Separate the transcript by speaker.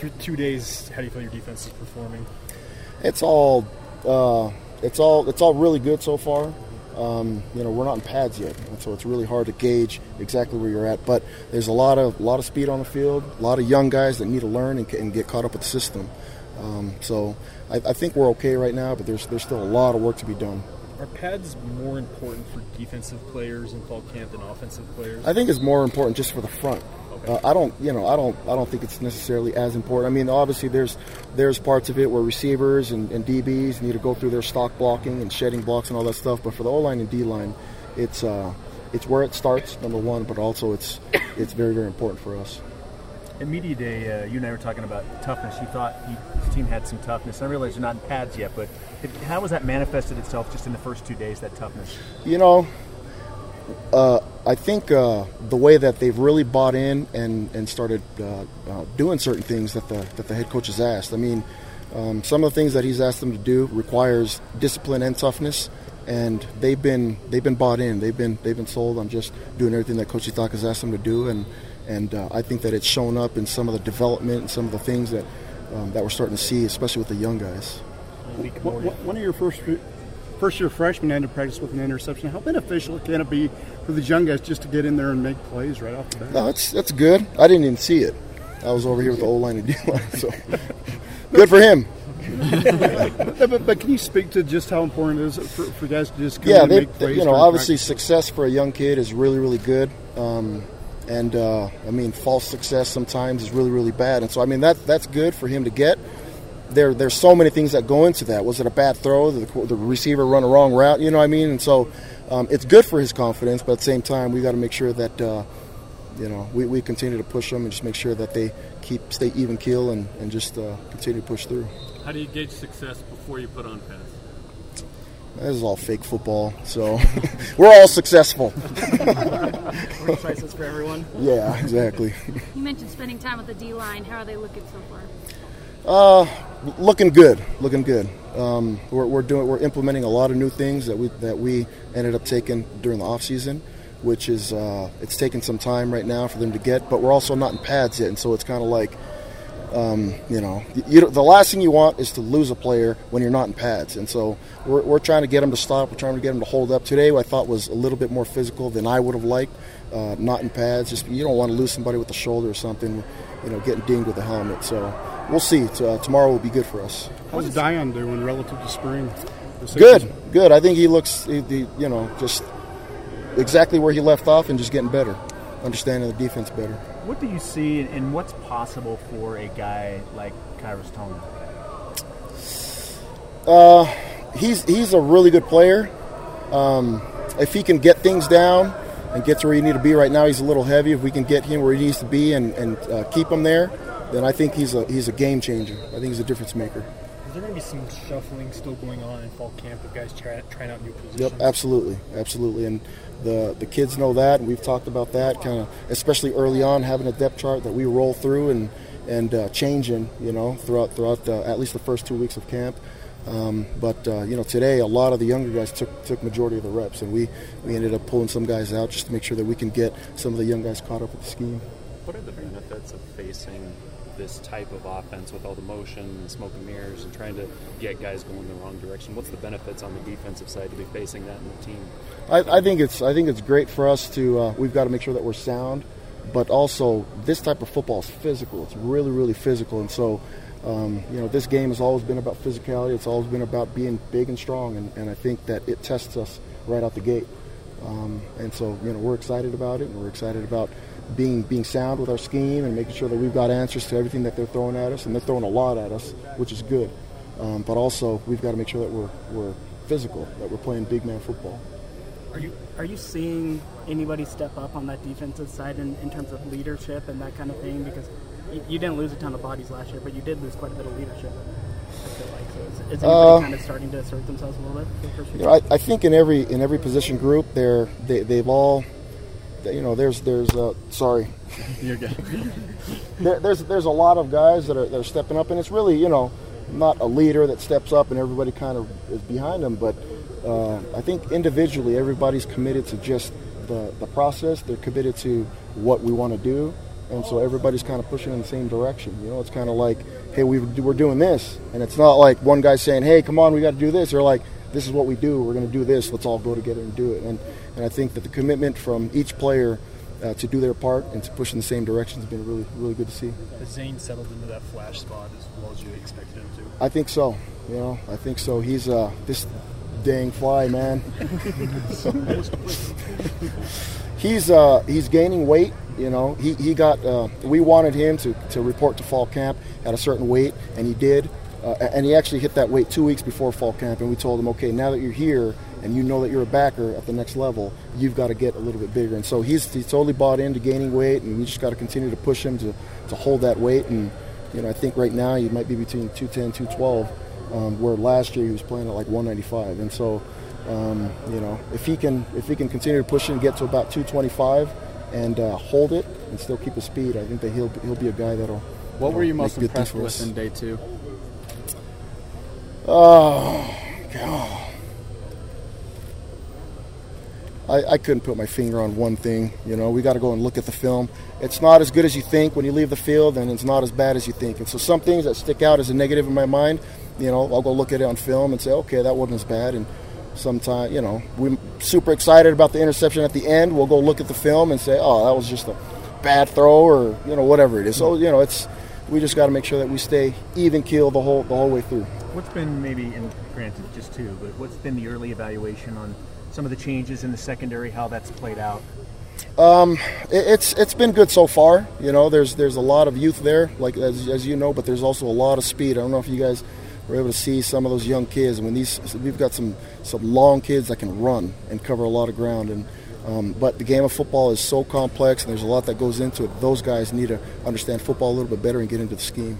Speaker 1: through two days, how do you feel your defense is performing?
Speaker 2: It's all, uh, it's all, it's all really good so far. Um, you know, we're not in pads yet, and so it's really hard to gauge exactly where you're at. But there's a lot of, a lot of speed on the field, a lot of young guys that need to learn and, and get caught up with the system. Um, so I, I think we're okay right now, but there's, there's still a lot of work to be done.
Speaker 1: Are pads more important for defensive players in fall camp than offensive players?
Speaker 2: I think it's more important just for the front. Uh, I don't, you know, I don't, I don't think it's necessarily as important. I mean, obviously, there's there's parts of it where receivers and, and DBs need to go through their stock blocking and shedding blocks and all that stuff. But for the O line and D line, it's uh, it's where it starts, number one. But also, it's it's very very important for us.
Speaker 3: At media day, uh, you and I were talking about toughness. You thought you, his team had some toughness. I realize you're not in pads yet, but it, how has that manifested itself just in the first two days? That toughness.
Speaker 2: You know, uh, I think uh, the way that they've really bought in and, and started uh, uh, doing certain things that the that the head coach has asked. I mean, um, some of the things that he's asked them to do requires discipline and toughness, and they've been they've been bought in. They've been they've been sold on just doing everything that Coach Sitake has asked them to do, and and uh, I think that it's shown up in some of the development and some of the things that um, that we're starting to see, especially with the young guys.
Speaker 4: One of your first first year freshmen ended practice with an interception. How beneficial can it be for these young guys just to get in there and make plays right off the bat?
Speaker 2: No, that's that's good. I didn't even see it. I was over here with the old line and D line, so good for him.
Speaker 4: but, but, can you speak to just how important it is for, for guys to just
Speaker 2: yeah,
Speaker 4: they,
Speaker 2: they you know, obviously practice? success for a young kid is really really good. Um, and uh, I mean, false success sometimes is really, really bad. And so, I mean, that that's good for him to get there there's so many things that go into that. Was it a bad throw? Did the, the receiver run a wrong route? You know what I mean? And so um, it's good for his confidence, but at the same time, we got to make sure that uh, you know we, we continue to push them and just make sure that they keep stay even keel and, and just uh, continue to push through.
Speaker 5: How do you gauge success before you put on pads?
Speaker 2: This is all fake football, so we're all successful.
Speaker 6: We're prices for everyone.
Speaker 2: Yeah, exactly.
Speaker 7: You mentioned spending time with the D line. How are they looking so far?
Speaker 2: Uh, looking good, looking good. Um, we're, we're, doing, we're implementing a lot of new things that we that we ended up taking during the off season, which is uh, it's taking some time right now for them to get. But we're also not in pads yet, and so it's kind of like, um, you know, you, the last thing you want is to lose a player when you're not in pads, and so we're, we're trying to get them to stop. We're trying to get them to hold up. Today, I thought was a little bit more physical than I would have liked. Uh, not in pads, just you don't want to lose somebody with the shoulder or something, you know, getting dinged with a helmet. So we'll see. Uh, tomorrow will be good for us.
Speaker 4: How's Dion doing relative to spring?
Speaker 2: Good, good. I think he looks, he, he, you know, just exactly where he left off and just getting better, understanding the defense better.
Speaker 3: What do you see and what's possible for a guy like Khyiris Tonga?
Speaker 2: Uh, he's he's a really good player. Um, if he can get things down and get to where you need to be right now, he's a little heavy. If we can get him where he needs to be and, and uh, keep him there, then I think he's a he's a game changer. I think he's a difference maker.
Speaker 1: Is there going to be some shuffling still going on in fall camp of guys try, trying out new positions?
Speaker 2: Yep, absolutely, absolutely, and the the kids know that, and we've talked about that, kind of especially early on, having a depth chart that we roll through and and uh, changing, you know, throughout throughout the, at least the first two weeks of camp. Um, but uh, you know, today a lot of the younger guys took took majority of the reps, and we we ended up pulling some guys out just to make sure that we can get some of the young guys caught up with the scheme.
Speaker 8: What are the benefits of facing this type of offense with all the motion and smoke and mirrors and trying to get guys going the wrong direction? What's the benefits on the defensive side to be facing that in the team?
Speaker 2: I, I think it's I think it's great for us to uh, we've got to make sure that we're sound, but also this type of football is physical. It's really really physical, and so. Um, you know, this game has always been about physicality. It's always been about being big and strong, and, and I think that it tests us right out the gate. Um, and so, you know, we're excited about it, and we're excited about being being sound with our scheme and making sure that we've got answers to everything that they're throwing at us, and they're throwing a lot at us, which is good. Um, but also, we've got to make sure that we're we're physical, that we're playing big man football.
Speaker 6: Are you are you seeing anybody step up on that defensive side in, in terms of leadership and that kind of thing? Because you, you didn't lose a ton of bodies last year, but you did lose quite a bit of leadership. I feel like so is, is anybody uh, kind of starting to assert themselves a little bit?
Speaker 2: You know, I, I think in every in every position group, they're they, they've all you know, there's there's uh, sorry,
Speaker 1: you're good.
Speaker 2: there, there's there's a lot of guys that are that are stepping up, and it's really you know not a leader that steps up and everybody kind of is behind them, but uh, I think individually everybody's committed to just the the process. They're committed to what we want to do, and so everybody's kind of pushing in the same direction. You know, it's kind of like, hey, we, we're doing this, and it's not like one guy saying, hey, come on, we got to do this. They're like, this is what we do. We're going to do this. Let's all go together and do it. And and I think that the commitment from each player uh, to do their part and to push in the same direction has been really really good to see.
Speaker 1: Has Zane settled into that flash spot as well as you expected him to?
Speaker 2: I think so. You know, I think so. He's uh, this dang fly, man. he's uh, he's gaining weight. You know, he, he got. Uh, we wanted him to, to report to fall camp at a certain weight, and he did. Uh, and he actually hit that weight two weeks before fall camp, and we told him, okay, now that you're here and you know that you're a backer at the next level, you've got to get a little bit bigger. And so he's, he's totally bought into gaining weight, and we just got to continue to push him to, to hold that weight. And you know, I think right now he might be between 210, 212, um, where last year he was playing at like 195. And so, um, you know, if he can if he can continue to push it and get to about 225 and uh, hold it and still keep his speed, I think that he'll he'll be a guy that'll.
Speaker 9: What were you most impressed with in day two?
Speaker 2: Oh, God. I, I couldn't put my finger on one thing. You know, we got to go and look at the film. It's not as good as you think when you leave the field, and it's not as bad as you think. And so, some things that stick out as a negative in my mind, you know, I'll go look at it on film and say, okay, that wasn't as bad. And sometimes, you know, we're super excited about the interception at the end. We'll go look at the film and say, oh, that was just a bad throw, or you know, whatever it is. So, you know, it's we just got to make sure that we stay even keel the whole the whole way through.
Speaker 3: What's been maybe, and granted, just two, but what's been the early evaluation on some of the changes in the secondary, how that's played out?
Speaker 2: Um, it, it's it's been good so far. You know, there's there's a lot of youth there, like as, as you know, but there's also a lot of speed. I don't know if you guys were able to see some of those young kids. Mean, these we've got some some long kids that can run and cover a lot of ground. And um, but the game of football is so complex, and there's a lot that goes into it. Those guys need to understand football a little bit better and get into the scheme.